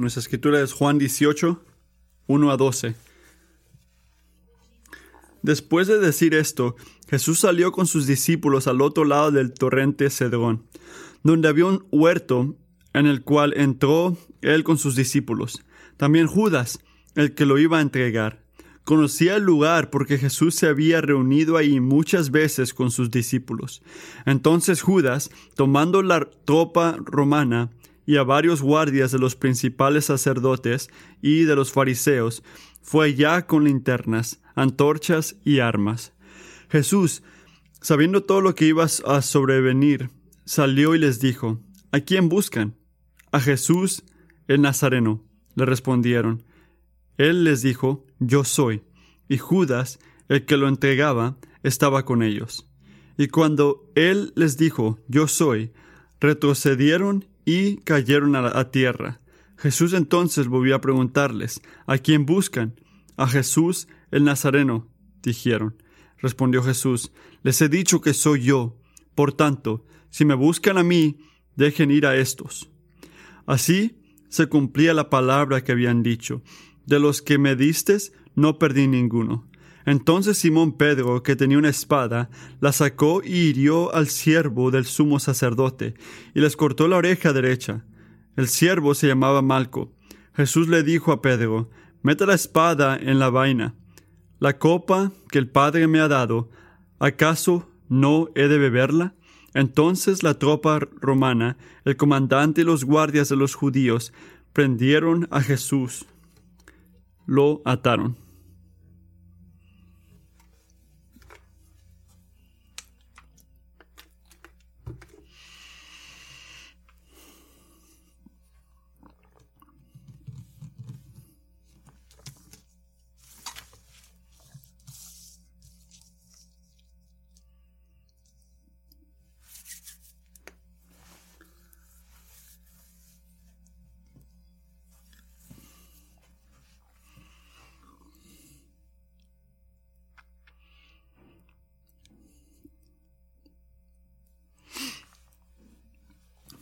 Nuestra escritura es Juan 18, 1 a 12. Después de decir esto, Jesús salió con sus discípulos al otro lado del torrente Cedrón, donde había un huerto en el cual entró él con sus discípulos. También Judas, el que lo iba a entregar. Conocía el lugar porque Jesús se había reunido ahí muchas veces con sus discípulos. Entonces Judas, tomando la tropa romana y a varios guardias de los principales sacerdotes y de los fariseos, fue ya con linternas, antorchas y armas. Jesús, sabiendo todo lo que iba a sobrevenir, salió y les dijo, ¿A quién buscan? A Jesús el Nazareno, le respondieron. Él les dijo, Yo soy. Y Judas, el que lo entregaba, estaba con ellos. Y cuando él les dijo, Yo soy, retrocedieron y cayeron a, tierra. Jesús entonces volvió a preguntarles, ¿A quién buscan? A Jesús el Nazareno, dijeron. Respondió Jesús, les he dicho que soy yo. Por tanto, si me buscan a mí, dejen ir a estos. Así se cumplía la palabra que habían dicho. De los que me distes, no perdí ninguno. Entonces Simón Pedro, que tenía una espada, la sacó y hirió al siervo del sumo sacerdote, y les cortó la oreja derecha. El siervo se llamaba Malco. Jesús le dijo a Pedro, Mete la espada en la vaina. La copa que el Padre me ha dado, ¿acaso no he de beberla? Entonces la tropa romana, el comandante y los guardias de los judíos prendieron a Jesús, lo ataron.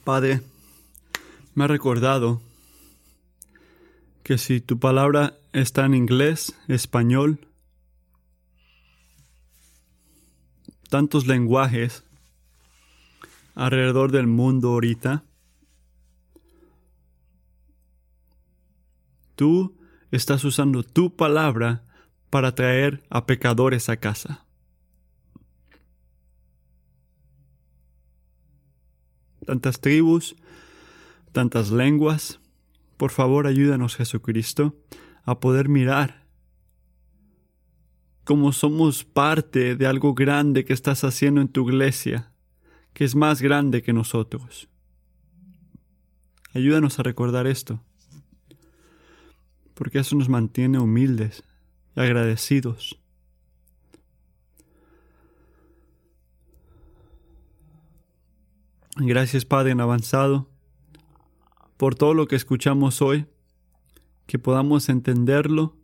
Padre, me ha recordado que si tu palabra está en inglés, español, tantos lenguajes alrededor del mundo ahorita, tú estás usando tu palabra para traer a pecadores a casa. Tantas tribus, tantas lenguas. Por favor, ayúdanos, Jesucristo, a poder mirar como somos parte de algo grande que estás haciendo en tu iglesia, que es más grande que nosotros. Ayúdanos a recordar esto, porque eso nos mantiene humildes y agradecidos. Gracias Padre en avanzado por todo lo que escuchamos hoy, que podamos entenderlo,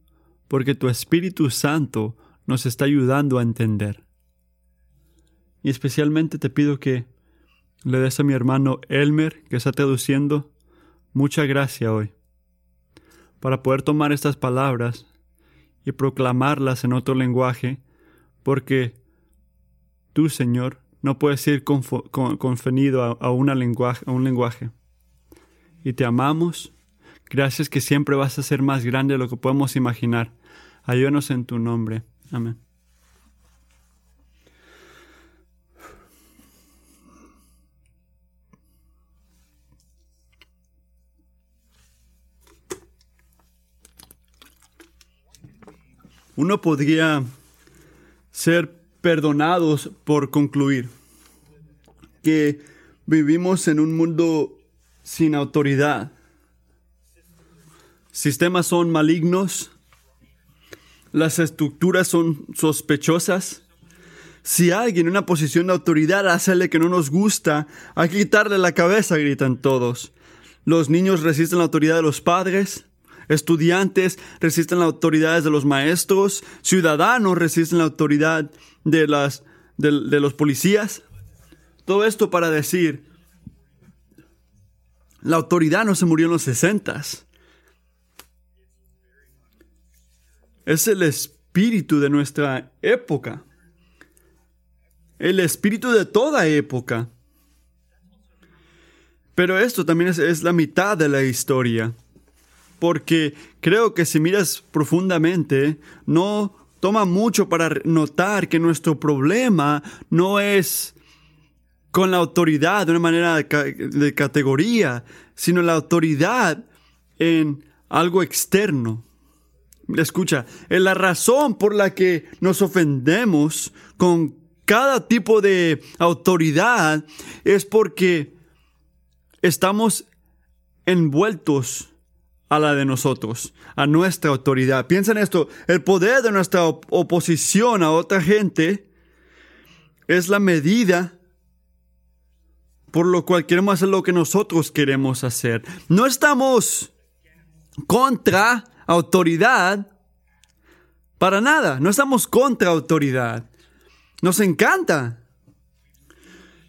porque tu Espíritu Santo nos está ayudando a entender. Y especialmente te pido que le des a mi hermano Elmer, que está traduciendo, mucha gracia hoy, para poder tomar estas palabras y proclamarlas en otro lenguaje, porque tú, Señor, no puedes ir confenido a, a, una lenguaje, a un lenguaje. Y te amamos. Gracias que siempre vas a ser más grande de lo que podemos imaginar. Ayúdanos en tu nombre. Amén. Uno podría ser perdonados por concluir que vivimos en un mundo sin autoridad. Sistemas son malignos, las estructuras son sospechosas. Si alguien en una posición de autoridad hace que no nos gusta, hay que quitarle la cabeza, gritan todos. Los niños resisten la autoridad de los padres, Estudiantes resisten las autoridades de los maestros. Ciudadanos resisten la autoridad de, las, de, los policías. Todo esto para decir, la autoridad no se murió en los sesentas. Es el espíritu de nuestra época. El espíritu de toda época. Pero esto también es la mitad de la historia. Porque creo que si miras profundamente, no toma mucho para notar que nuestro problema no es con la autoridad de una manera de, categoría, sino la autoridad en algo externo. Escucha, la razón por la que nos ofendemos con cada tipo de autoridad es porque estamos envueltos a la de nosotros, a nuestra autoridad. Piensa en esto, el poder de nuestra oposición a otra gente es la medida por lo cual queremos hacer lo que nosotros queremos hacer. No estamos contra autoridad para nada, no estamos contra autoridad. Nos encanta.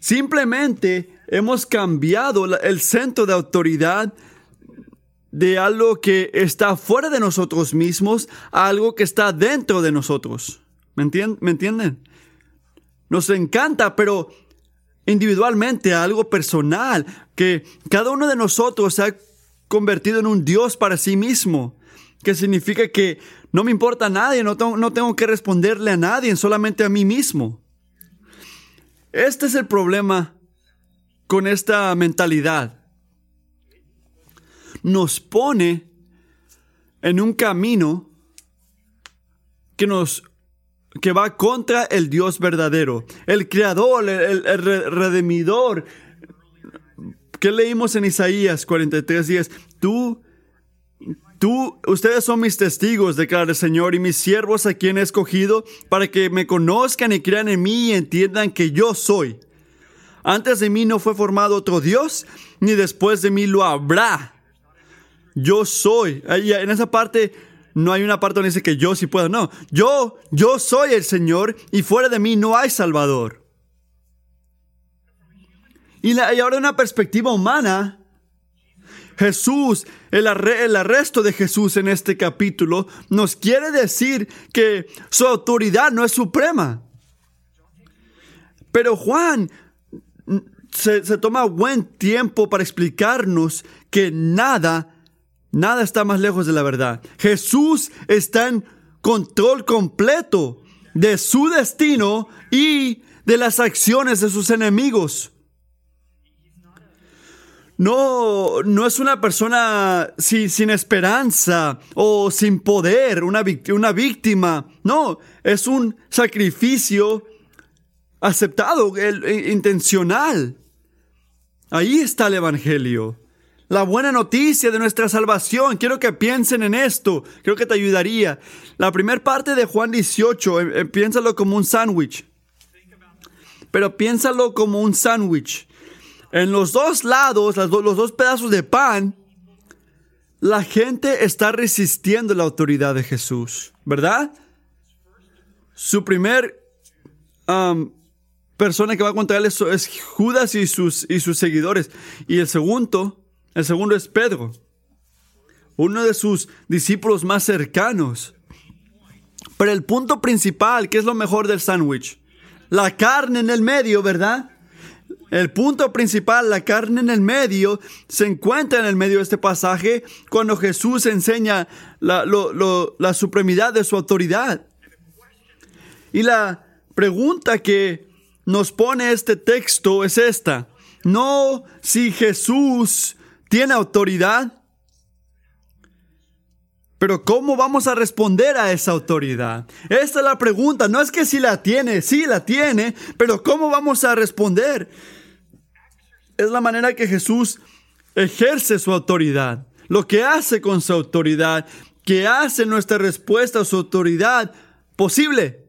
Simplemente hemos cambiado el centro de autoridad de algo que está fuera de nosotros mismos a algo que está dentro de nosotros. ¿Me, entienden? Nos encanta, pero individualmente algo personal, que cada uno de nosotros se ha convertido en un Dios para sí mismo, que significa que no me importa a nadie, no tengo, no tengo que responderle a nadie, solamente a mí mismo. Este es el problema con esta mentalidad. Nos pone en un camino que nos que va contra el Dios verdadero, el creador, el, redimidor. ¿Qué leímos en Isaías 43 días? Tú, tú, ustedes son mis testigos, declara el Señor, y mis siervos a quien he escogido, para que me conozcan y crean en mí y entiendan que yo soy. Antes de mí no fue formado otro Dios, ni después de mí lo habrá. Yo soy. En esa parte no hay una parte donde dice que yo sí puedo. No, yo, yo soy el Señor y fuera de mí no hay Salvador. Y, y ahora una perspectiva humana, Jesús, el, el, arresto de Jesús en este capítulo nos quiere decir que su autoridad no es suprema. Pero Juan se, se toma buen tiempo para explicarnos que nada Nada está más lejos de la verdad. Jesús está en control completo de su destino y de las acciones de sus enemigos. No, no es una persona sin, esperanza o sin poder, una, una víctima. No, es un sacrificio aceptado, intencional. Ahí está el Evangelio la buena noticia de nuestra salvación. Quiero que piensen en esto. Creo que te ayudaría. La primera parte de Juan 18, eh, eh, piénsalo como un sándwich. Pero piénsalo como un sándwich. En los dos lados, los dos pedazos de pan, la gente está resistiendo la autoridad de Jesús, ¿verdad? Su primer persona que va a contarle eso es Judas y sus, y sus seguidores. Y el segundo el segundo es Pedro, uno de sus discípulos más cercanos. Pero el punto principal, que es lo mejor del sándwich, la carne en el medio, ¿verdad? El punto principal, la carne en el medio, se encuentra en el medio de este pasaje cuando Jesús enseña la, la supremidad de su autoridad. Y la pregunta que nos pone este texto es esta. No si Jesús tiene autoridad. Pero ¿cómo vamos a responder a esa autoridad? Esta es la pregunta. No es que si la tiene, sí la tiene, pero ¿cómo vamos a responder? Es la manera que Jesús ejerce su autoridad, lo que hace con su autoridad, que hace nuestra respuesta a su autoridad posible.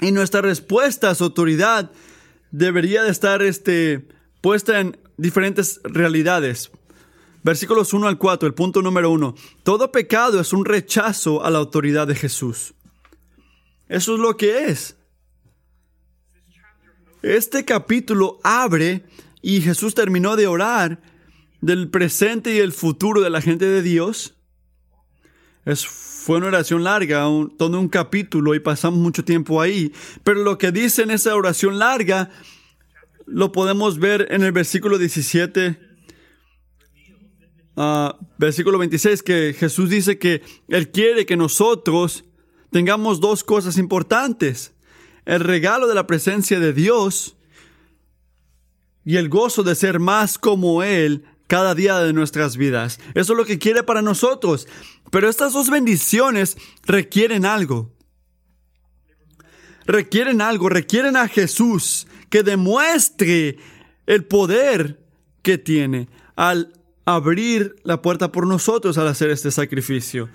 Y nuestra respuesta a su autoridad debería de estar este, puesta en diferentes realidades. Versículos 1 al 4, el punto número 1. Todo pecado es un rechazo a la autoridad de Jesús. Eso es lo que es. Este capítulo abre y Jesús terminó de orar del presente y el futuro de la gente de Dios. Es, fue una oración larga, todo un capítulo y pasamos mucho tiempo ahí. Pero lo que dice en esa oración larga lo podemos ver en el versículo 17, ah, versículo 26, que Jesús dice que Él quiere que nosotros tengamos dos cosas importantes. El regalo de la presencia de Dios y el gozo de ser más como Él cada día de nuestras vidas. Eso es lo que quiere para nosotros. Pero estas dos bendiciones requieren algo. Requieren algo, requieren a Jesús que demuestre el poder que tiene al abrir la puerta por nosotros al hacer este sacrificio.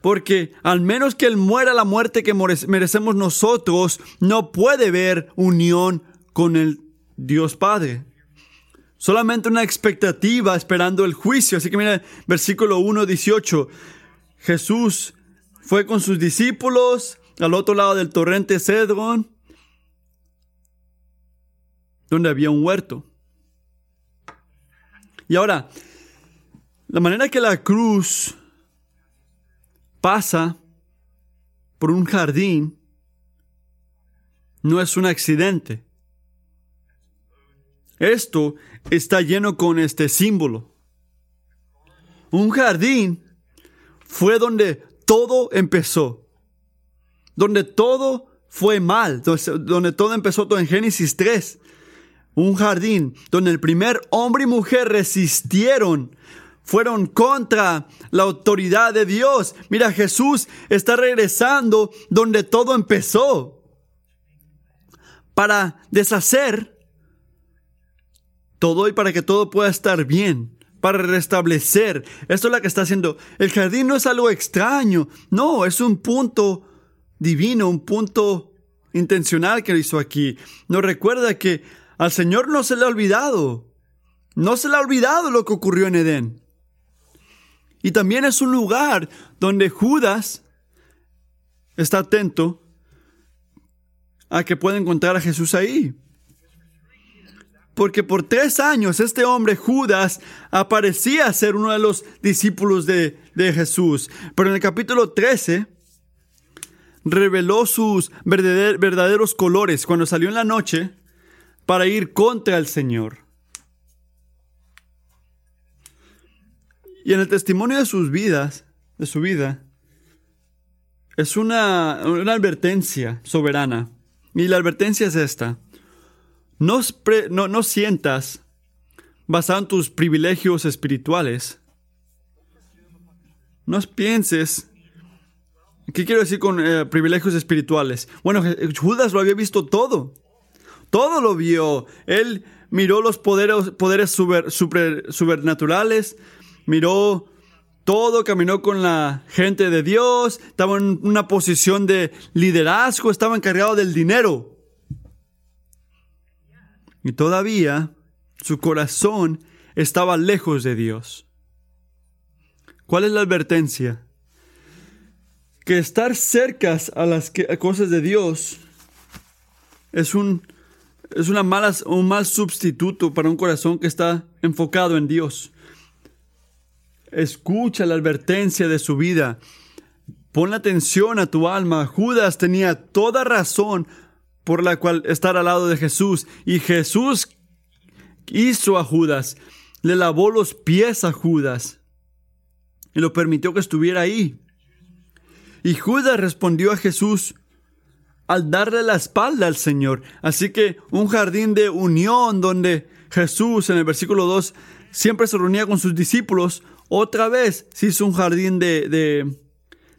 Porque al menos que Él muera la muerte que merecemos nosotros, no puede haber unión con el Dios Padre. Solamente una expectativa esperando el juicio. Así que mira, versículo 1, 18. Jesús fue con sus discípulos al otro lado del torrente Cedrón, donde había un huerto. Y ahora, la manera que la cruz pasa por un jardín no es un accidente. Esto está lleno con este símbolo. Un jardín fue donde todo empezó, donde todo fue mal, donde todo empezó todo en Génesis 3. Un jardín donde el primer hombre y mujer resistieron, fueron contra la autoridad de Dios. Mira, Jesús está regresando donde todo empezó para deshacer todo y para que todo pueda estar bien, para restablecer. Esto es lo que está haciendo. El jardín no es algo extraño, no, es un punto divino, un punto intencional que lo hizo aquí. Nos recuerda que al Señor no se le ha olvidado, no se le ha olvidado lo que ocurrió en Edén. Y también es un lugar donde Judas está atento a que pueda encontrar a Jesús ahí porque por tres años este hombre Judas aparecía ser uno de los discípulos de, Jesús. Pero en el capítulo 13 reveló sus verdaderos colores cuando salió en la noche para ir contra el Señor. Y en el testimonio de sus vidas, de su vida, es una, una advertencia soberana. Y la advertencia es esta. No, no, sientas, basado en tus privilegios espirituales, no pienses, ¿qué quiero decir con eh, privilegios espirituales? Bueno, Judas lo había visto todo, todo lo vio. Él miró los poderes, poderes supernaturales, miró todo, caminó con la gente de Dios, estaba en una posición de liderazgo, estaba encargado del dinero. Y todavía su corazón estaba lejos de Dios. ¿Cuál es la advertencia? Que estar cerca a las cosas de Dios es un, es un mal sustituto para un corazón que está enfocado en Dios. Escucha la advertencia de su vida. Pon atención a tu alma. Judas tenía toda razón por la cual estar al lado de Jesús. Y Jesús hizo a Judas, le lavó los pies a Judas y lo permitió que estuviera ahí. Y Judas respondió a Jesús al darle la espalda al Señor. Así que un jardín de unión donde Jesús en el versículo 2 siempre se reunía con sus discípulos, otra vez se hizo un jardín de,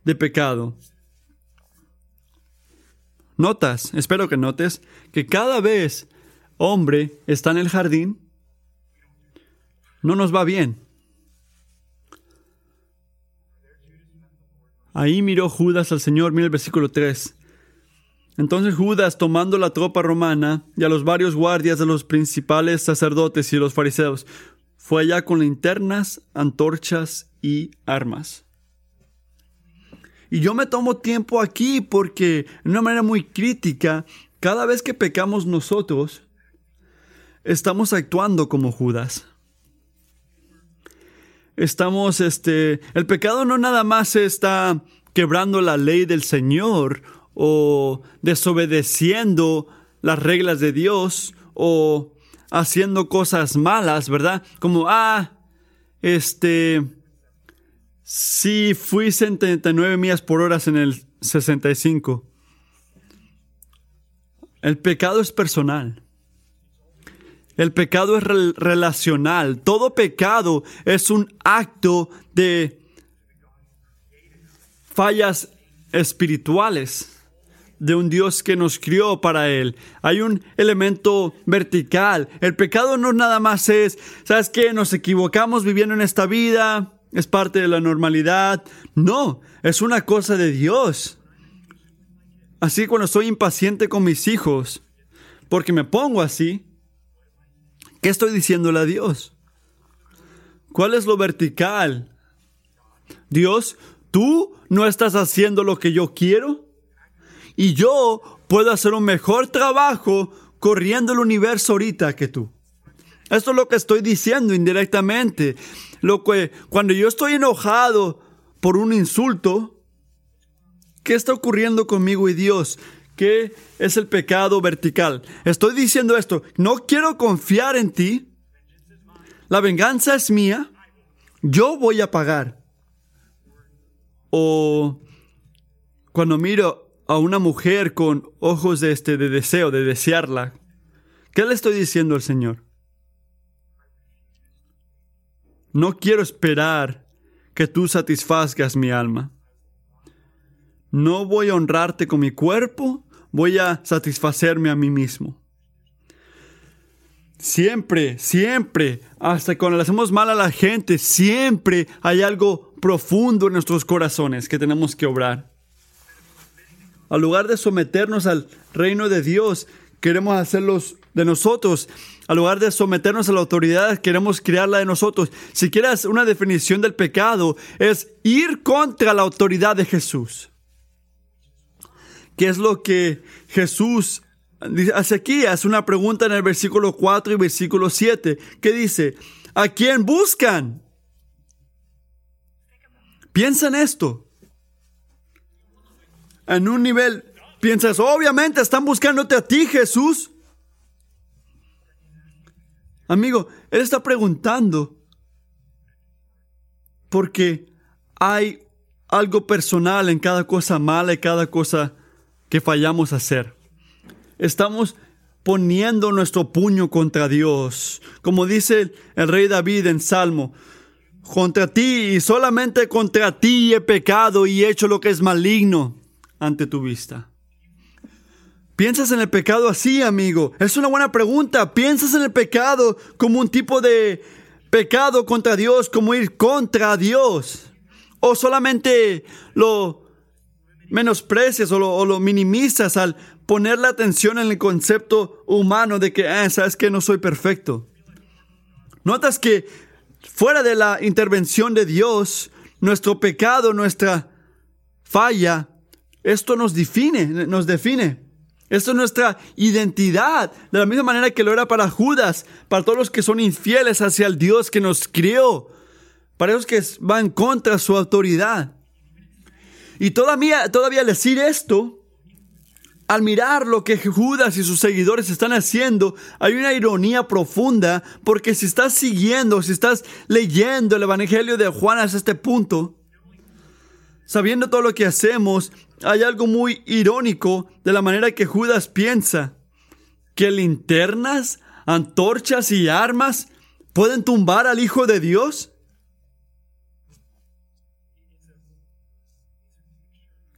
de, pecado. Notas, espero que notes, que cada vez hombre está en el jardín, no nos va bien. Ahí miró Judas al Señor, mira el versículo 3. Entonces Judas, tomando la tropa romana y a los varios guardias de los principales sacerdotes y los fariseos, fue allá con linternas, antorchas y armas. Y yo me tomo tiempo aquí porque, de una manera muy crítica, cada vez que pecamos nosotros, estamos actuando como Judas. estamos, este, el pecado no nada más está quebrando la ley del Señor o desobedeciendo las reglas de Dios o haciendo cosas malas, ¿verdad? Como, ah, este, sí fui 79 millas por hora en el 65. El pecado es personal. El pecado es relacional. Todo pecado es un acto de fallas espirituales de un Dios que nos crió para Él. Hay un elemento vertical. El pecado no nada más es, ¿sabes qué? Nos equivocamos viviendo en esta vida, es parte de la normalidad. No, es una cosa de Dios. Así cuando estoy impaciente con mis hijos, porque me pongo así, ¿qué estoy diciéndole a Dios? ¿Cuál es lo vertical? Dios, tú no estás haciendo lo que yo quiero y yo puedo hacer un mejor trabajo corriendo el universo ahorita que tú. Esto es lo que estoy diciendo indirectamente. Lo que cuando yo estoy enojado por un insulto, ¿qué está ocurriendo conmigo y Dios? ¿Qué es el pecado vertical? Estoy diciendo esto, no quiero confiar en ti. La venganza es mía. Yo voy a pagar. O cuando miro a una mujer con ojos de, este, de deseo, de desearla, ¿qué le estoy diciendo al Señor? No quiero esperar que tú satisfazgas mi alma. No voy a honrarte con mi cuerpo, voy a satisfacerme a mí mismo. Siempre, siempre, hasta cuando le hacemos mal a la gente, siempre hay algo profundo en nuestros corazones que tenemos que obrar. Al lugar de someternos al reino de Dios, queremos hacerlos de nosotros. Al lugar de someternos a la autoridad, queremos crearla de nosotros. Si quieres una definición del pecado, es ir contra la autoridad de Jesús. ¿Qué es lo que Jesús hace aquí? Hace una pregunta en el versículo 4 y versículo 7. ¿Qué dice? ¿A quién buscan? Piensa en esto en un nivel, piensas, obviamente están buscándote a ti, Jesús. Amigo, Él está preguntando porque hay algo personal en cada cosa mala y cada cosa que fallamos a hacer. Estamos poniendo nuestro puño contra Dios. Como dice el rey David en Salmo, contra ti y solamente contra ti he pecado y he hecho lo que es maligno ante tu vista. ¿Piensas en el pecado así, amigo? Es una buena pregunta. ¿Piensas en el pecado como un tipo de pecado contra Dios, como ir contra Dios? ¿O solamente lo menosprecias o lo, minimizas al poner la atención en el concepto humano de que, ah, sabes que no soy perfecto? Notas que fuera de la intervención de Dios, nuestro pecado, nuestra falla, esto nos define, nos define. Esto es nuestra identidad, de la misma manera que lo era para Judas, para todos los que son infieles hacia el Dios que nos crió, para esos que van contra su autoridad. Y todavía, todavía decir esto, al mirar lo que Judas y sus seguidores están haciendo, hay una ironía profunda, porque si estás siguiendo, si estás leyendo el Evangelio de Juan hasta este punto, sabiendo todo lo que hacemos, hay algo muy irónico de la manera que Judas piensa, que linternas, antorchas y armas pueden tumbar al Hijo de Dios.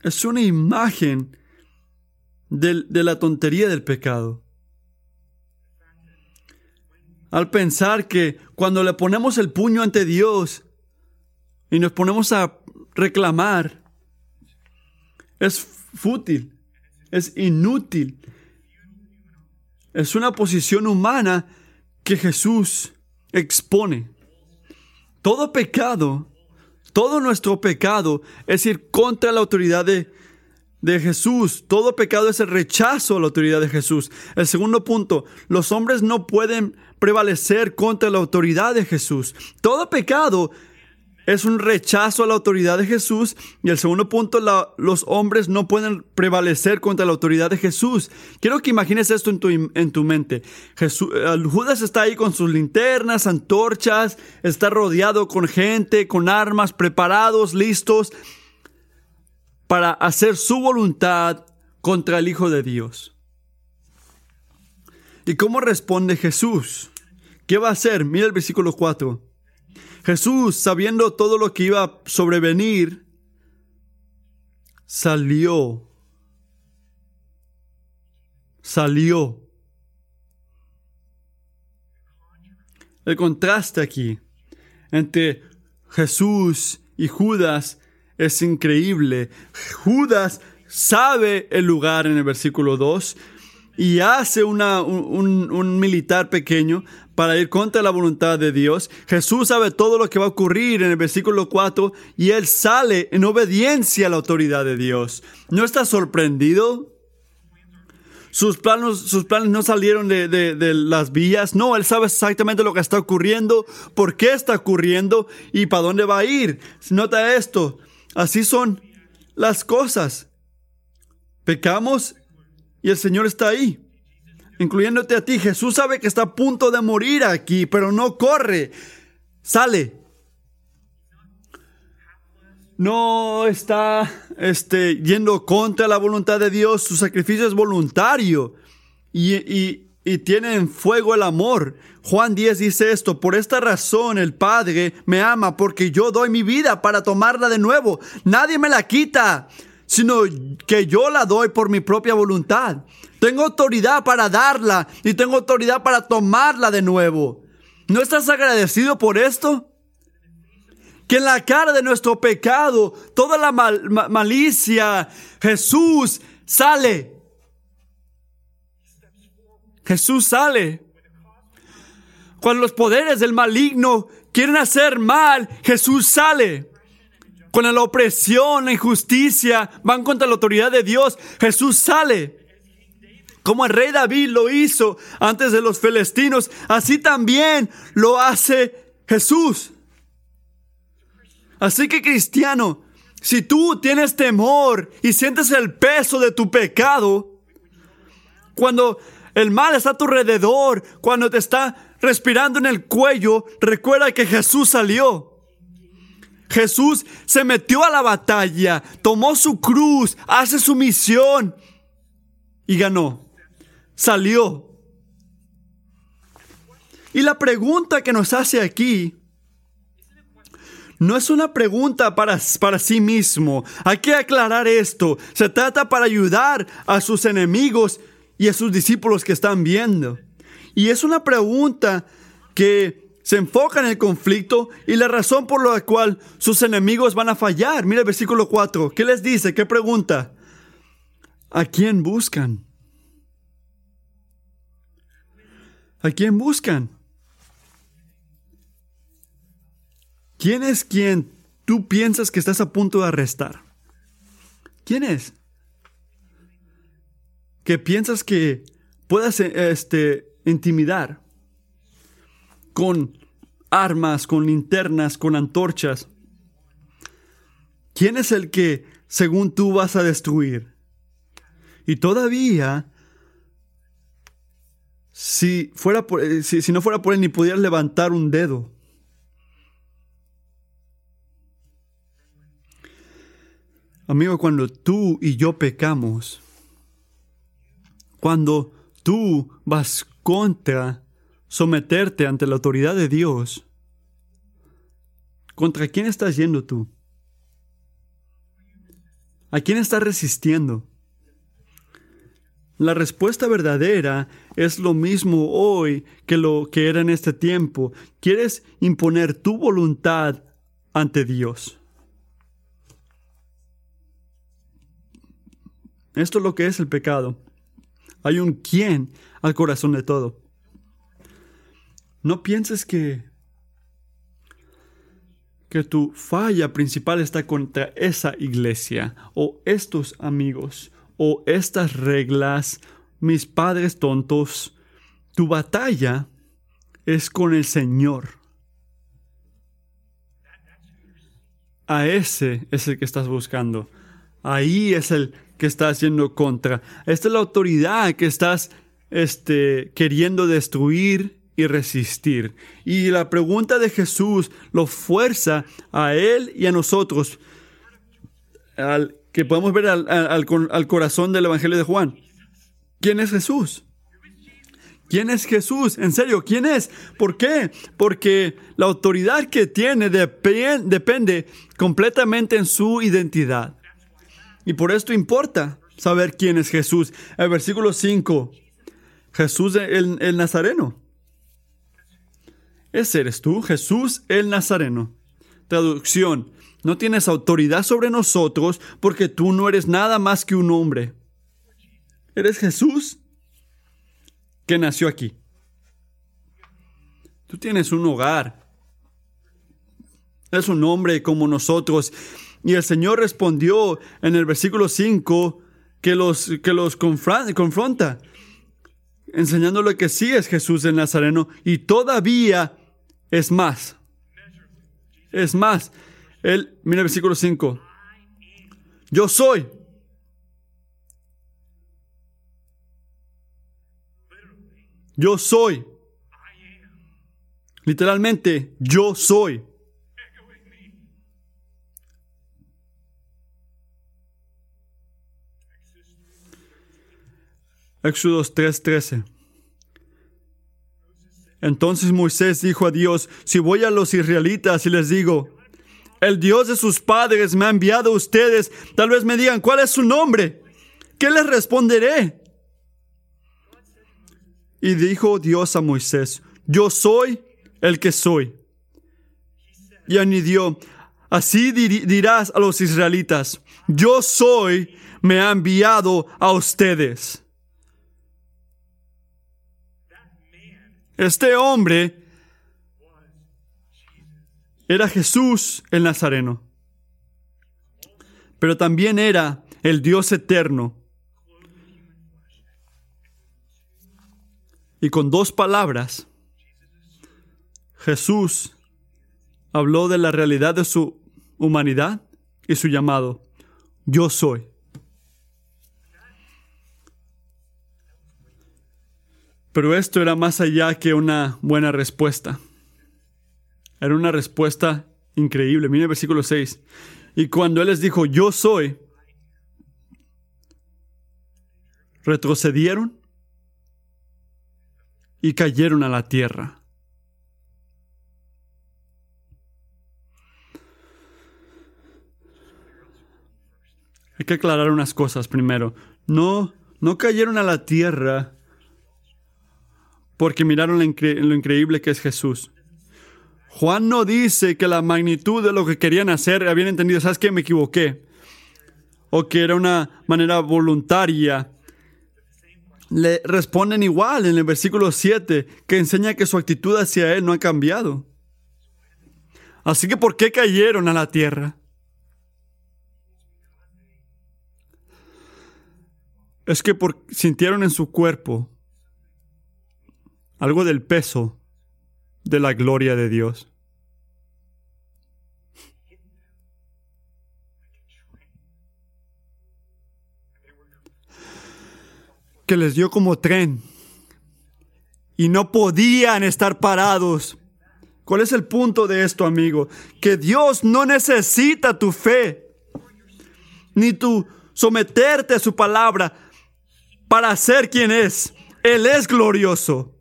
Es una imagen de, de la tontería del pecado. Al pensar que cuando le ponemos el puño ante Dios y nos ponemos a reclamar, es fútil, es inútil. Es una posición humana que Jesús expone. Todo pecado, todo nuestro pecado es ir contra la autoridad de, de Jesús. Todo pecado es el rechazo a la autoridad de Jesús. El segundo punto, los hombres no pueden prevalecer contra la autoridad de Jesús. Todo pecado es un rechazo a la autoridad de Jesús. Y el segundo punto, los hombres no pueden prevalecer contra la autoridad de Jesús. Quiero que imagines esto en tu, en tu mente. Eh, Judas está ahí con sus linternas, antorchas, está rodeado con gente, con armas, preparados, listos para hacer su voluntad contra el Hijo de Dios. ¿Y cómo responde Jesús? ¿Qué va a hacer? Mira el versículo 4. Jesús, sabiendo todo lo que iba a sobrevenir, salió. Salió. El contraste aquí entre Jesús y Judas es increíble. Judas sabe el lugar en el versículo 2 y hace una, un, militar pequeño para ir contra la voluntad de Dios. Jesús sabe todo lo que va a ocurrir en el versículo 4 y él sale en obediencia a la autoridad de Dios. ¿No está sorprendido? Sus planos, sus planes no salieron de, de, las vías. No, él sabe exactamente lo que está ocurriendo, por qué está ocurriendo y para dónde va a ir. Nota esto. Así son las cosas. Pecamos y el Señor está ahí, incluyéndote a ti. Jesús sabe que está a punto de morir aquí, pero no corre. Sale. No está este, yendo contra la voluntad de Dios. Su sacrificio es voluntario. Y, y, y tiene en fuego el amor. Juan 10 dice esto, por esta razón el Padre me ama porque yo doy mi vida para tomarla de nuevo. Nadie me la quita sino que yo la doy por mi propia voluntad. Tengo autoridad para darla y tengo autoridad para tomarla de nuevo. ¿No estás agradecido por esto? Que en la cara de nuestro pecado, toda la malicia, Jesús sale. Jesús sale. Cuando los poderes del maligno quieren hacer mal, Jesús sale. Cuando la opresión, la injusticia van contra la autoridad de Dios, Jesús sale. Como el rey David lo hizo antes de los Felestinos, así también lo hace Jesús. Así que cristiano, si tú tienes temor y sientes el peso de tu pecado, cuando el mal está a tu alrededor, cuando te está respirando en el cuello, recuerda que Jesús salió. Jesús se metió a la batalla, tomó su cruz, hace su misión y ganó. Salió. Y la pregunta que nos hace aquí no es una pregunta para, para sí mismo. Hay que aclarar esto. Se trata para ayudar a sus enemigos y a sus discípulos que están viendo. Y es una pregunta que se enfoca en el conflicto y la razón por la cual sus enemigos van a fallar. Mira el versículo 4. ¿Qué les dice? ¿Qué pregunta? ¿A quién buscan? ¿A quién buscan? ¿Quién es quien tú piensas que estás a punto de arrestar? ¿Quién es? Que piensas que puedas este, intimidar con armas, con linternas, con antorchas. ¿Quién es el que, según tú, vas a destruir? Y todavía, si, fuera por, eh, si, no fuera por él, ni pudieras levantar un dedo. Amigo, cuando tú y yo pecamos, cuando tú vas contra someterte ante la autoridad de Dios, ¿contra quién estás yendo tú? ¿A quién estás resistiendo? La respuesta verdadera es lo mismo hoy que lo que era en este tiempo. Quieres imponer tu voluntad ante Dios. Esto es lo que es el pecado. Hay un quién al corazón de todo. No pienses que que tu falla principal está contra esa iglesia o estos amigos o estas reglas, mis padres tontos. Tu batalla es con el Señor. a ese es el que estás buscando. Ahí es el que estás yendo contra. Esta es la autoridad que estás este, queriendo destruir y resistir. Y la pregunta de Jesús lo fuerza a él y a nosotros, al, que podemos ver al, al corazón del Evangelio de Juan. ¿Quién es Jesús? ¿Quién es Jesús? En serio, ¿quién es? ¿Por qué? Porque la autoridad que tiene depende completamente en su identidad. Y por esto importa saber quién es Jesús. El versículo 5, Jesús el, el Nazareno. Ese eres tú, Jesús el Nazareno. Traducción, no tienes autoridad sobre nosotros porque tú no eres nada más que un hombre. Eres Jesús que nació aquí. Tú tienes un hogar. Es un hombre como nosotros. Y el Señor respondió en el versículo 5 que los, que los confronta, enseñándole que sí es Jesús el Nazareno y todavía es más. Es más. Él, mira el versículo 5. Yo soy. Yo soy. Literalmente, yo soy. Éxodos 3:13. Entonces Moisés dijo a Dios, si voy a los israelitas y les digo, el Dios de sus padres me ha enviado a ustedes, tal vez me digan, ¿cuál es su nombre? ¿Qué les responderé? Y dijo Dios a Moisés, yo soy el que soy. Y añadió, así dirás a los israelitas, yo soy, me ha enviado a ustedes. Este hombre era Jesús el Nazareno, pero también era el Dios eterno. Y con dos palabras, Jesús habló de la realidad de su humanidad y su llamado. Yo soy. Pero esto era más allá que una buena respuesta. Era una respuesta increíble. Mire el versículo 6. Y cuando Él les dijo, yo soy, retrocedieron y cayeron a la tierra. Hay que aclarar unas cosas primero. No, no cayeron a la tierra porque miraron lo, increíble que es Jesús. Juan no dice que la magnitud de lo que querían hacer habían entendido, ¿sabes qué? Me equivoqué. O que era una manera voluntaria. Le responden igual en el versículo 7, que enseña que su actitud hacia él no ha cambiado. Así que ¿por qué cayeron a la tierra? Es que sintieron en su cuerpo algo del peso de la gloria de Dios. Que les dio como tren y no podían estar parados. ¿Cuál es el punto de esto, amigo? Que Dios no necesita tu fe, ni tu someterte a su palabra para ser quien es. Él es glorioso.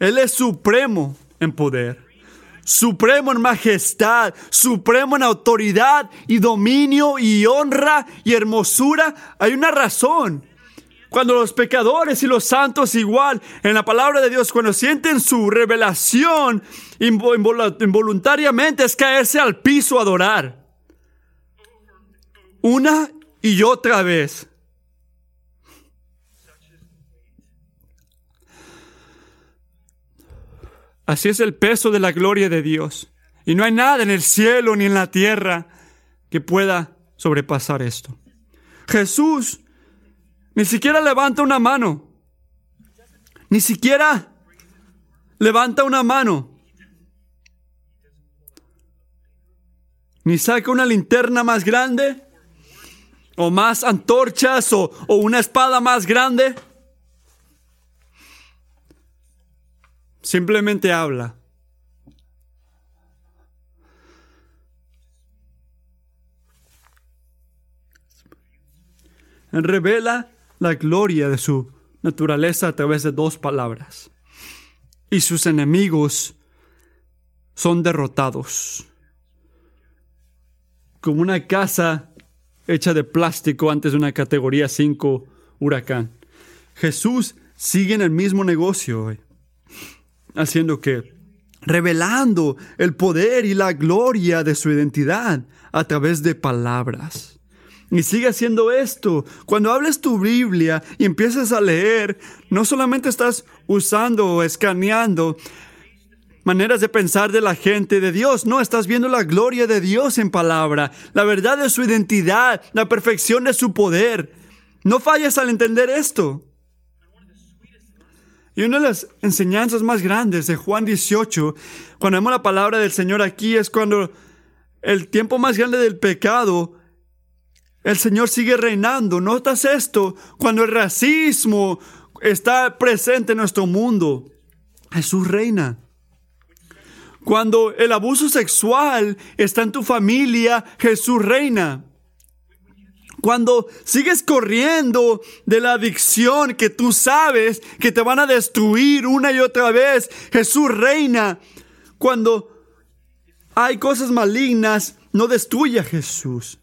Él es supremo en poder, supremo en majestad, supremo en autoridad y dominio y honra y hermosura. Hay una razón. Cuando los pecadores y los santos igual en la palabra de Dios, cuando sienten su revelación involuntariamente es caerse al piso a adorar. Una y otra vez. Así es el peso de la gloria de Dios. Y no hay nada en el cielo ni en la tierra que pueda sobrepasar esto. Jesús ni siquiera levanta una mano. Ni siquiera levanta una mano. ni saca una linterna más grande, o más antorchas, o, o una espada más grande. Simplemente habla. Revela la gloria de su naturaleza a través de dos palabras. Y sus enemigos son derrotados. Como una casa hecha de plástico antes de una categoría 5 huracán. Jesús sigue en el mismo negocio hoy haciendo que revelando el poder y la gloria de su identidad a través de palabras. Y sigue haciendo esto. Cuando hables tu Biblia y empiezas a leer, no solamente estás usando o escaneando maneras de pensar de la gente de Dios, no, estás viendo la gloria de Dios en palabra, la verdad de su identidad, la perfección de su poder. No falles al entender esto. Y una de las enseñanzas más grandes de Juan 18, cuando vemos la palabra del Señor aquí, es cuando el tiempo más grande del pecado, el Señor sigue reinando. ¿Notas esto? Cuando el racismo está presente en nuestro mundo, Jesús reina. Cuando el abuso sexual está en tu familia, Jesús reina. Cuando sigues corriendo de la adicción que tú sabes que te van a destruir una y otra vez, Jesús reina. Cuando hay cosas malignas, no destruye a Jesús.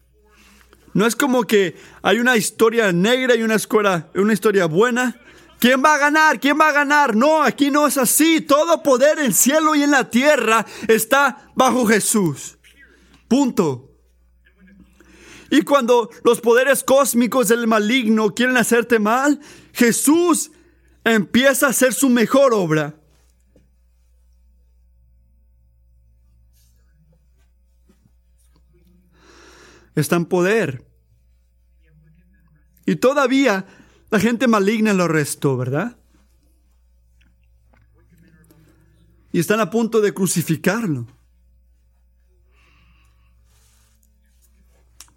No es como que hay una historia negra y una, escuela, una historia buena. ¿Quién va a ganar? ¿Quién va a ganar? No, aquí no es así. Todo poder en el cielo y en la tierra está bajo Jesús. Punto. Y cuando los poderes cósmicos del maligno quieren hacerte mal, Jesús empieza a hacer su mejor obra. Está en poder. Y todavía la gente maligna lo arrestó, ¿verdad? Y están a punto de crucificarlo.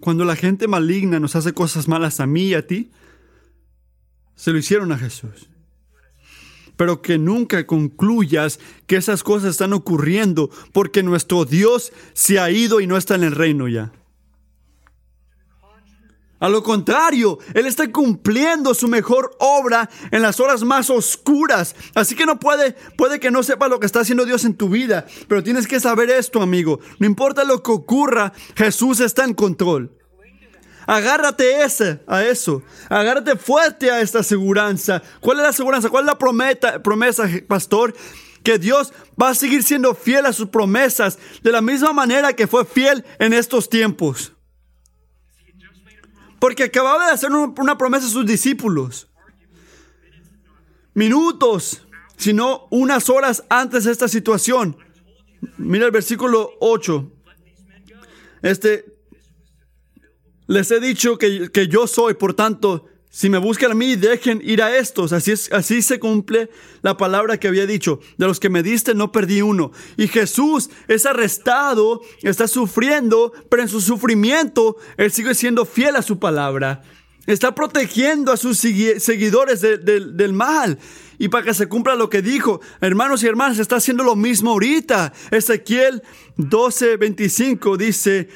Cuando la gente maligna nos hace cosas malas a mí y a ti, se lo hicieron a Jesús. Pero que nunca concluyas que esas cosas están ocurriendo porque nuestro Dios se ha ido y no está en el reino ya. A lo contrario, Él está cumpliendo su mejor obra en las horas más oscuras. Así que no puede, puede que no sepa lo que está haciendo Dios en tu vida, pero tienes que saber esto, amigo. No importa lo que ocurra, Jesús está en control. Agárrate ese, a eso. Agárrate fuerte a esta aseguranza. ¿Cuál es la aseguranza? ¿Cuál es la promesa, promesa, pastor? Que Dios va a seguir siendo fiel a sus promesas de la misma manera que fue fiel en estos tiempos. Porque acababa de hacer una promesa a sus discípulos. Minutos, sino unas horas antes de esta situación. Mira el versículo 8. Este, les he dicho que, que yo soy, por tanto, si me buscan a mí, dejen ir a estos. Así, es, así se cumple la palabra que había dicho. De los que me diste, no perdí uno. Y Jesús es arrestado, está sufriendo, pero en su sufrimiento, Él sigue siendo fiel a su palabra. Está protegiendo a sus seguidores del mal. Y para que se cumpla lo que dijo, hermanos y hermanas, está haciendo lo mismo ahorita. Ezequiel 12, 25 dice,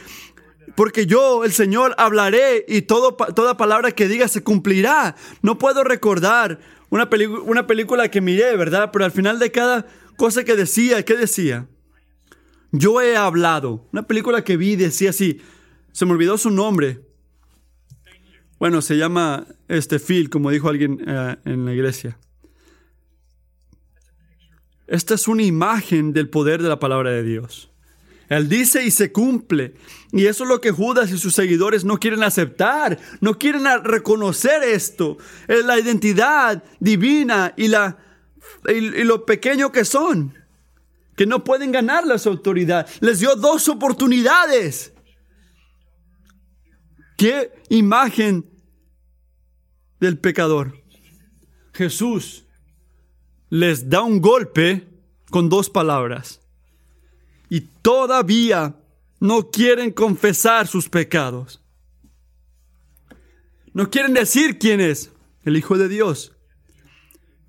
porque yo, el Señor, hablaré y todo, toda palabra que diga se cumplirá. No puedo recordar una, una película que miré, ¿verdad? Pero al final de cada cosa que decía, ¿qué decía? Yo he hablado. Una película que vi decía así, se me olvidó su nombre. Bueno, se llama este Phil, como dijo alguien eh, en la iglesia. Esta es una imagen del poder de la palabra de Dios. Él dice y se cumple. Y eso es lo que Judas y sus seguidores no quieren aceptar, no quieren reconocer esto. Es la identidad divina y, la, y, lo pequeño que son, que no pueden ganar las autoridades. Les dio dos oportunidades. ¿Qué imagen del pecador? Jesús les da un golpe con dos palabras y todavía no quieren confesar sus pecados. No quieren decir quién es el Hijo de Dios.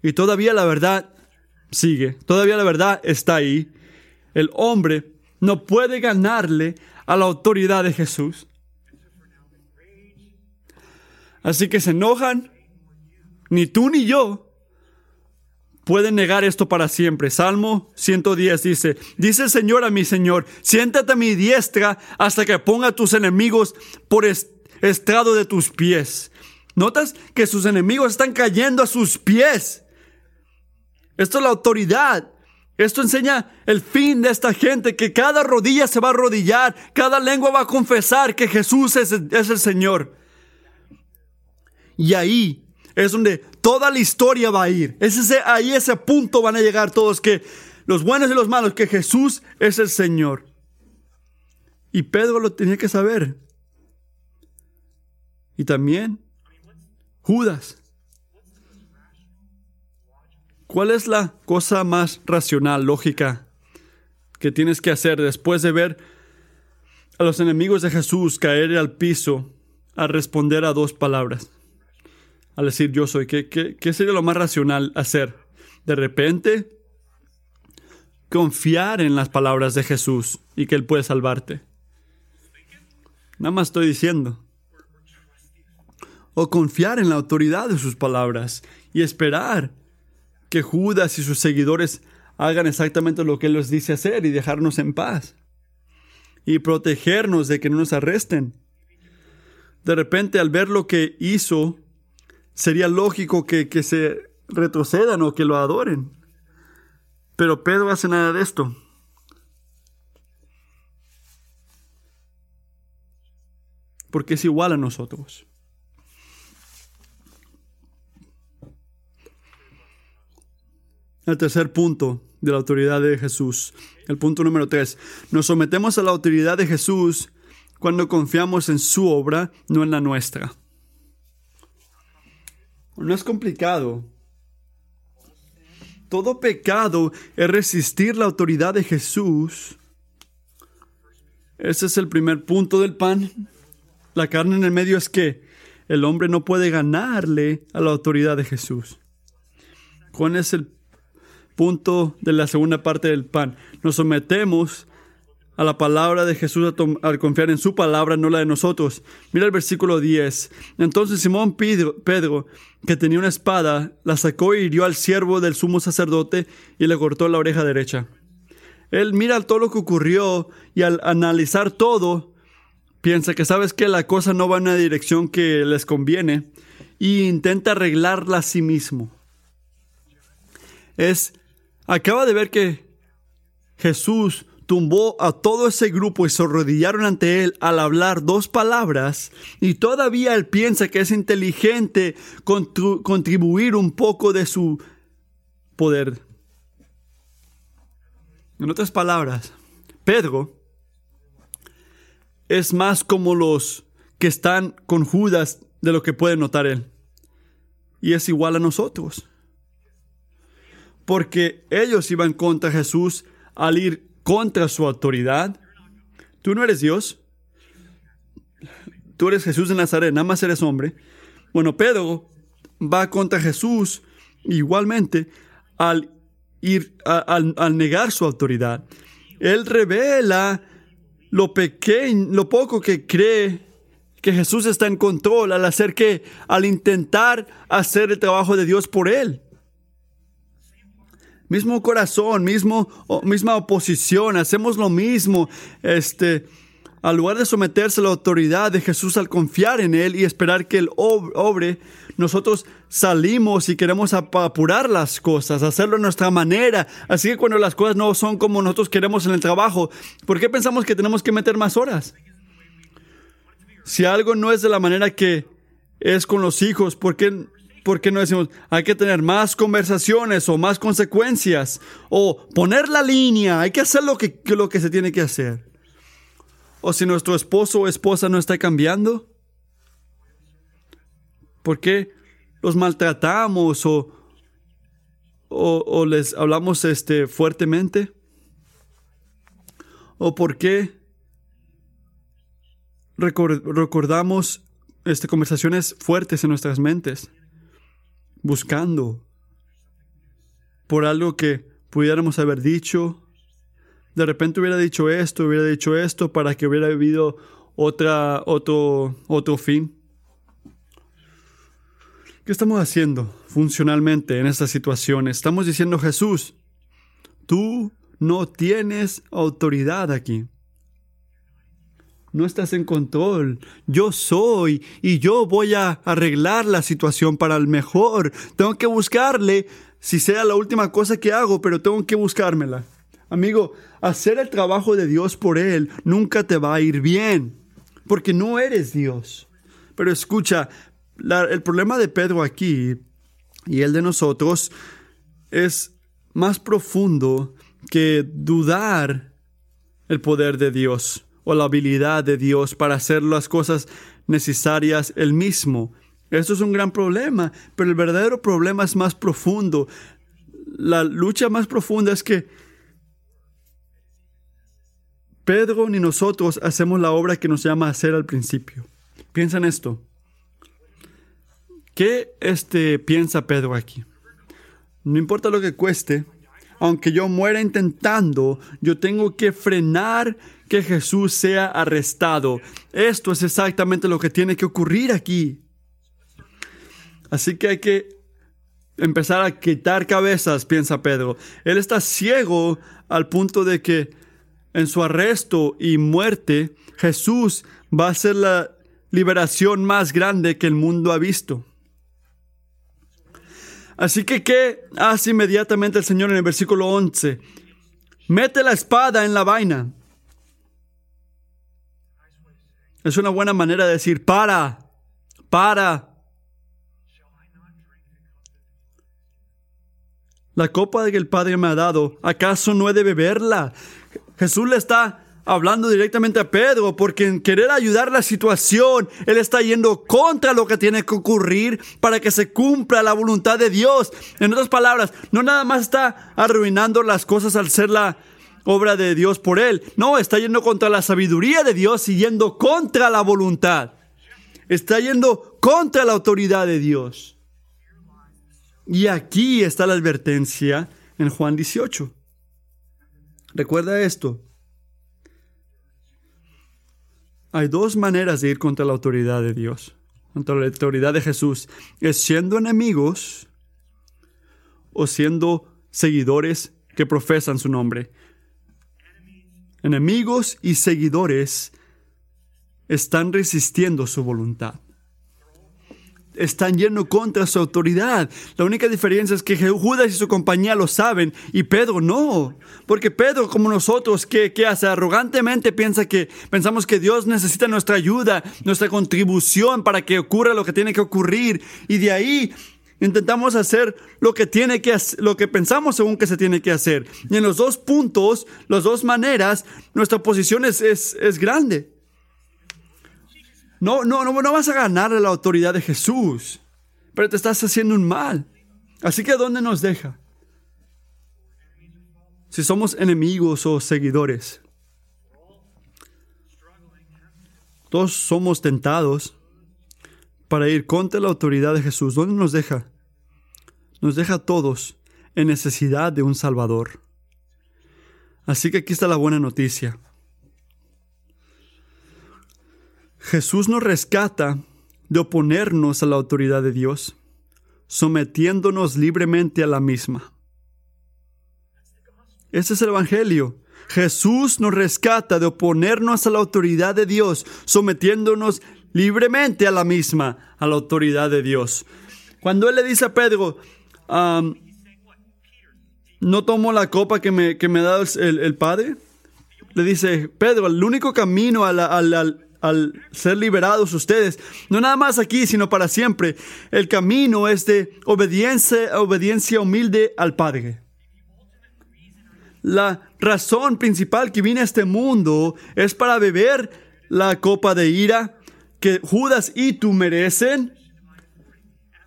Y todavía la verdad sigue, todavía la verdad está ahí. El hombre no puede ganarle a la autoridad de Jesús. Así que se enojan, ni tú ni yo pueden negar esto para siempre. Salmo 110 dice, dice el Señor a mi Señor, siéntate a mi diestra hasta que ponga a tus enemigos por estrado de tus pies. ¿Notas que sus enemigos están cayendo a sus pies? Esto es la autoridad. Esto enseña el fin de esta gente, que cada rodilla se va a arrodillar, cada lengua va a confesar que Jesús es, es el Señor. Y ahí es donde toda la historia va a ir. Es ese, ahí ese punto van a llegar todos, que los buenos y los malos, que Jesús es el Señor. Y Pedro lo tenía que saber. Y también Judas. ¿Cuál es la cosa más racional, lógica, que tienes que hacer después de ver a los enemigos de Jesús caer al piso a responder a dos palabras? Al decir yo soy? ¿Qué, qué, sería lo más racional hacer? De repente, confiar en las palabras de Jesús y que Él puede salvarte. Nada más estoy diciendo. O confiar en la autoridad de sus palabras y esperar que Judas y sus seguidores hagan exactamente lo que Él les dice hacer y dejarnos en paz. Y protegernos de que no nos arresten. De repente, al ver lo que hizo sería lógico que, se retrocedan o que lo adoren. Pero Pedro hace nada de esto. Porque es igual a nosotros. El tercer punto de la autoridad de Jesús. El punto número tres. Nos sometemos a la autoridad de Jesús cuando confiamos en su obra, no en la nuestra. No es complicado. Todo pecado es resistir la autoridad de Jesús. Ese es el primer punto del pan. La carne en el medio es que el hombre no puede ganarle a la autoridad de Jesús. ¿Cuál es el punto de la segunda parte del pan? Nos sometemos a la palabra de Jesús al confiar en su palabra, no la de nosotros. Mira el versículo 10. Entonces Simón Pedro, que tenía una espada, la sacó y hirió al siervo del sumo sacerdote y le cortó la oreja derecha. Él mira todo lo que ocurrió y al analizar todo, piensa que sabes que la cosa no va en una dirección que les conviene y intenta arreglarla a sí mismo. Es, acaba de ver que Jesús tumbó a todo ese grupo y se arrodillaron ante él al hablar dos palabras y todavía él piensa que es inteligente contribuir un poco de su poder. En otras palabras, Pedro es más como los que están con Judas de lo que puede notar él. Y es igual a nosotros. Porque ellos iban contra Jesús al ir contra su autoridad. Tú no eres Dios. Tú eres Jesús de Nazaret, nada más eres hombre. Bueno, Pedro va contra Jesús igualmente al ir al, negar su autoridad. Él revela lo pequeño, lo poco que cree que Jesús está en control al hacer que, al intentar hacer el trabajo de Dios por él mismo corazón, mismo, misma oposición, hacemos lo mismo. Este, al lugar de someterse a la autoridad de Jesús al confiar en Él y esperar que Él obre, nosotros salimos y queremos apurar las cosas, hacerlo a nuestra manera. Así que cuando las cosas no son como nosotros queremos en el trabajo, ¿por qué pensamos que tenemos que meter más horas? Si algo no es de la manera que es con los hijos, ¿por qué ¿por qué no decimos, hay que tener más conversaciones o más consecuencias? O poner la línea, hay que hacer lo que, lo que se tiene que hacer. O si nuestro esposo o esposa no está cambiando, ¿por qué los maltratamos o, o, les hablamos este, fuertemente? ¿O por qué recordamos este, conversaciones fuertes en nuestras mentes, buscando por algo que pudiéramos haber dicho. De repente hubiera dicho esto, hubiera dicho esto para que hubiera habido otra, otro, otro fin. ¿Qué estamos haciendo funcionalmente en estas situaciones? Estamos diciendo, Jesús, tú no tienes autoridad aquí. No estás en control. Yo soy y yo voy a arreglar la situación para el mejor. Tengo que buscarle, si sea la última cosa que hago, pero tengo que buscármela. Amigo, hacer el trabajo de Dios por Él nunca te va a ir bien, porque no eres Dios. Pero escucha, el problema de Pedro aquí y el de nosotros es más profundo que dudar el poder de Dios o la habilidad de Dios para hacer las cosas necesarias él mismo. Esto es un gran problema, pero el verdadero problema es más profundo. La lucha más profunda es que Pedro ni nosotros hacemos la obra que nos llama a hacer al principio. Piensa en esto. ¿Qué este, piensa Pedro aquí? No importa lo que cueste, aunque yo muera intentando, yo tengo que frenar que Jesús sea arrestado. Esto es exactamente lo que tiene que ocurrir aquí. Así que hay que empezar a quitar cabezas, piensa Pedro. Él está ciego al punto de que en su arresto y muerte, Jesús va a ser la liberación más grande que el mundo ha visto. Así que, ¿qué hace inmediatamente el Señor en el versículo 11? Mete la espada en la vaina. Es una buena manera de decir, para, para. La copa que el Padre me ha dado, ¿acaso no he de beberla? Jesús le está hablando directamente a Pedro, porque en querer ayudar la situación, él está yendo contra lo que tiene que ocurrir para que se cumpla la voluntad de Dios. En otras palabras, no nada más está arruinando las cosas al ser la obra de Dios por él. No, está yendo contra la sabiduría de Dios y yendo contra la voluntad. Está yendo contra la autoridad de Dios. Y aquí está la advertencia en Juan 18. Recuerda esto. Hay dos maneras de ir contra la autoridad de Dios, contra la autoridad de Jesús. Es siendo enemigos o siendo seguidores que profesan su nombre enemigos y seguidores están resistiendo su voluntad. Están yendo contra su autoridad. La única diferencia es que Judas y su compañía lo saben y Pedro no. Porque Pedro, como nosotros, que, hace arrogantemente, piensa que pensamos que Dios necesita nuestra ayuda, nuestra contribución para que ocurra lo que tiene que ocurrir. Y de ahí Intentamos hacer lo que tiene que lo que pensamos según que se tiene que hacer. Y en los dos puntos, las dos maneras, nuestra posición es, es, grande. No, no, no, no vas a ganar la autoridad de Jesús, pero te estás haciendo un mal. Así que ¿dónde nos deja? Si somos enemigos o seguidores. Todos somos tentados para ir contra la autoridad de Jesús. ¿Dónde nos deja? Nos deja a todos en necesidad de un Salvador. Así que aquí está la buena noticia. Jesús nos rescata de oponernos a la autoridad de Dios, sometiéndonos libremente a la misma. Ese es el Evangelio. Jesús nos rescata de oponernos a la autoridad de Dios, sometiéndonos libremente a la misma, a la autoridad de Dios. Cuando Él le dice a Pedro, no tomo la copa que me, que me ha dado el, Padre, le dice, Pedro, el único camino al, al ser liberados ustedes, no nada más aquí, sino para siempre, el camino es de obediencia, obediencia humilde al Padre. La razón principal que vine a este mundo es para beber la copa de ira que Judas y tú merecen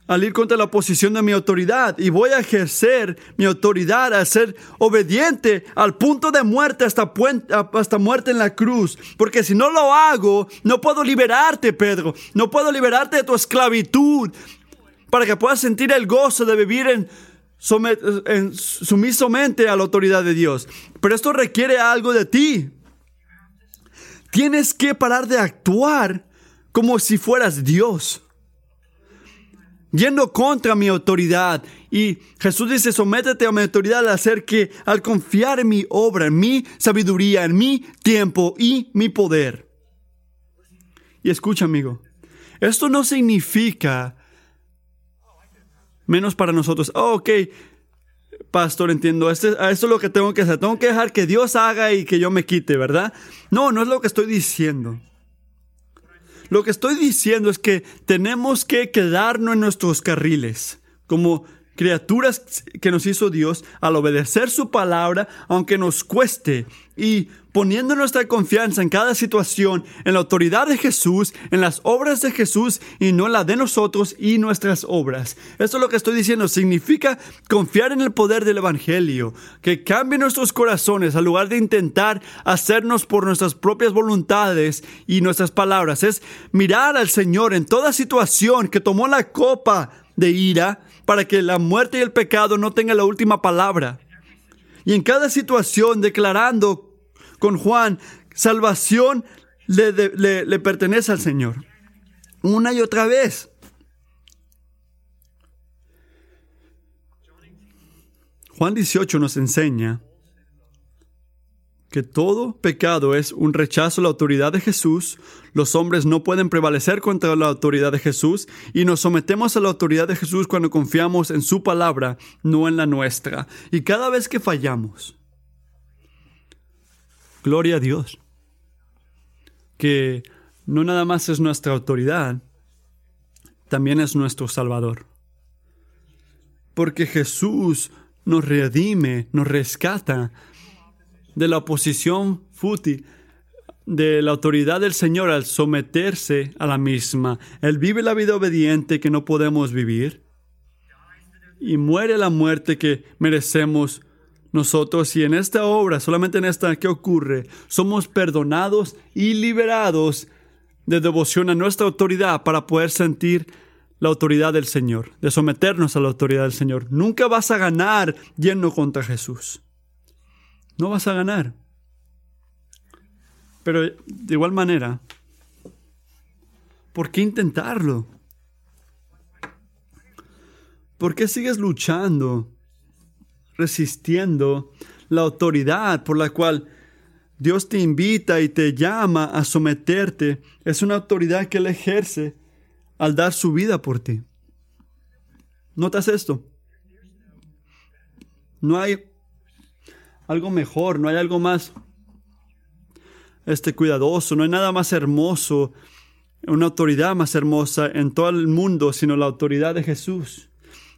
al ir contra la oposición de mi autoridad y voy a ejercer mi autoridad a ser obediente al punto de muerte hasta, hasta muerte en la cruz. Porque si no lo hago, no puedo liberarte, Pedro. No puedo liberarte de tu esclavitud para que puedas sentir el gozo de vivir en, en sumisamente a la autoridad de Dios. Pero esto requiere algo de ti. Tienes que parar de actuar como si fueras Dios yendo contra mi autoridad. Y Jesús dice, sométete a mi autoridad al hacer que, al confiar en mi obra, en mi sabiduría, en mi tiempo y mi poder. Y escucha, amigo, esto no significa menos para nosotros. Oh, ok, pastor, entiendo, este, esto es lo que tengo que hacer. Tengo que dejar que Dios haga y que yo me quite, ¿verdad? No, no es lo que estoy diciendo. Lo que estoy diciendo es que tenemos que quedarnos en nuestros carriles, como criaturas que nos hizo Dios al obedecer su palabra, aunque nos cueste, y poniendo nuestra confianza en cada situación, en la autoridad de Jesús, en las obras de Jesús y no en la de nosotros y nuestras obras. Esto es lo que estoy diciendo, significa confiar en el poder del Evangelio, que cambie nuestros corazones al lugar de intentar hacernos por nuestras propias voluntades y nuestras palabras. Es mirar al Señor en toda situación que tomó la copa de ira para que la muerte y el pecado no tengan la última palabra. Y en cada situación declarando con Juan, salvación le, pertenece al Señor. Una y otra vez. Juan 18 nos enseña que todo pecado es un rechazo a la autoridad de Jesús, los hombres no pueden prevalecer contra la autoridad de Jesús y nos sometemos a la autoridad de Jesús cuando confiamos en su palabra, no en la nuestra. Y cada vez que fallamos, gloria a Dios, que no nada más es nuestra autoridad, también es nuestro Salvador. Porque Jesús nos redime, nos rescata de la oposición fútil de la autoridad del Señor al someterse a la misma. Él vive la vida obediente que no podemos vivir y muere la muerte que merecemos nosotros. Y en esta obra, solamente en esta, ¿qué ocurre? Somos perdonados y liberados de devoción a nuestra autoridad para poder sentir la autoridad del Señor, de someternos a la autoridad del Señor. Nunca vas a ganar yendo contra Jesús no vas a ganar. Pero de igual manera, ¿por qué intentarlo? ¿Por qué sigues luchando, resistiendo la autoridad por la cual Dios te invita y te llama a someterte? Es una autoridad que Él ejerce al dar su vida por ti. ¿Notas esto? No hay algo mejor, no hay algo más este cuidadoso, no hay nada más hermoso, una autoridad más hermosa en todo el mundo, sino la autoridad de Jesús.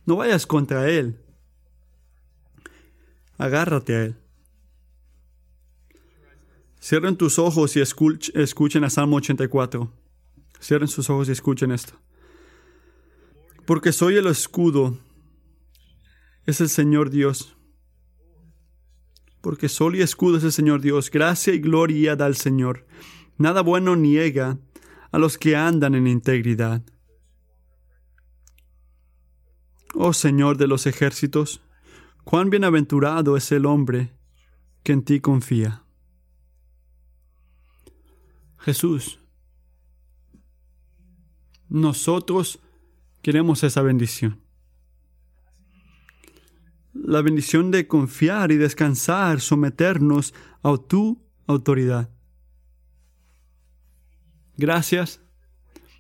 No vayas contra Él. Agárrate a Él. Cierren tus ojos y escuchen a Salmo 84. Cierren sus ojos y escuchen esto. Porque soy el escudo. Es el Señor Dios porque sol y escudo es el Señor Dios, gracia y gloria da al Señor. Nada bueno niega a los que andan en integridad. Oh Señor de los ejércitos, cuán bienaventurado es el hombre que en ti confía. Jesús, nosotros queremos esa bendición la bendición de confiar y descansar, someternos a tu autoridad. Gracias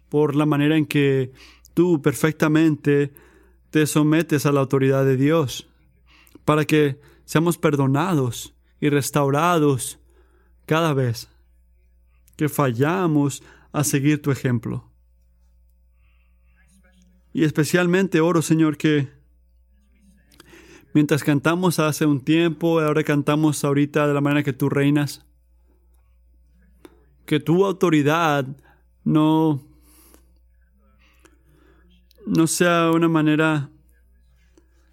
por la manera en que tú perfectamente te sometes a la autoridad de Dios, para que seamos perdonados y restaurados cada vez que fallamos a seguir tu ejemplo. Y especialmente oro, Señor, que Mientras cantamos hace un tiempo, ahora cantamos ahorita de la manera que tú reinas. Que tu autoridad no, no sea una manera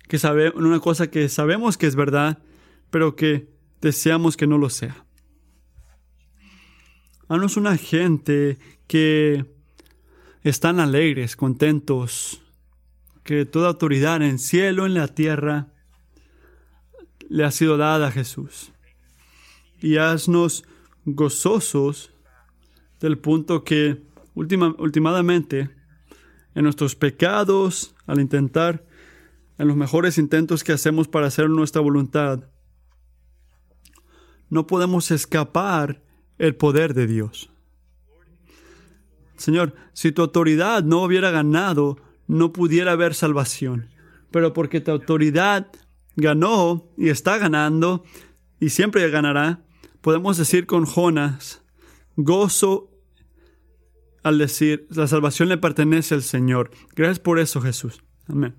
que sabe, una cosa que sabemos que es verdad, pero que deseamos que no lo sea. Haznos una gente que están alegres, contentos, que toda autoridad en el cielo, en la tierra, le ha sido dada a Jesús. Y haznos gozosos del punto que última, últimamente en nuestros pecados, al intentar, en los mejores intentos que hacemos para hacer nuestra voluntad, no podemos escapar el poder de Dios. Señor, si tu autoridad no hubiera ganado, no pudiera haber salvación. Pero porque tu autoridad ganó y está ganando y siempre ganará, podemos decir con Jonas, gozo al decir, la salvación le pertenece al Señor. Gracias por eso, Jesús. Amén.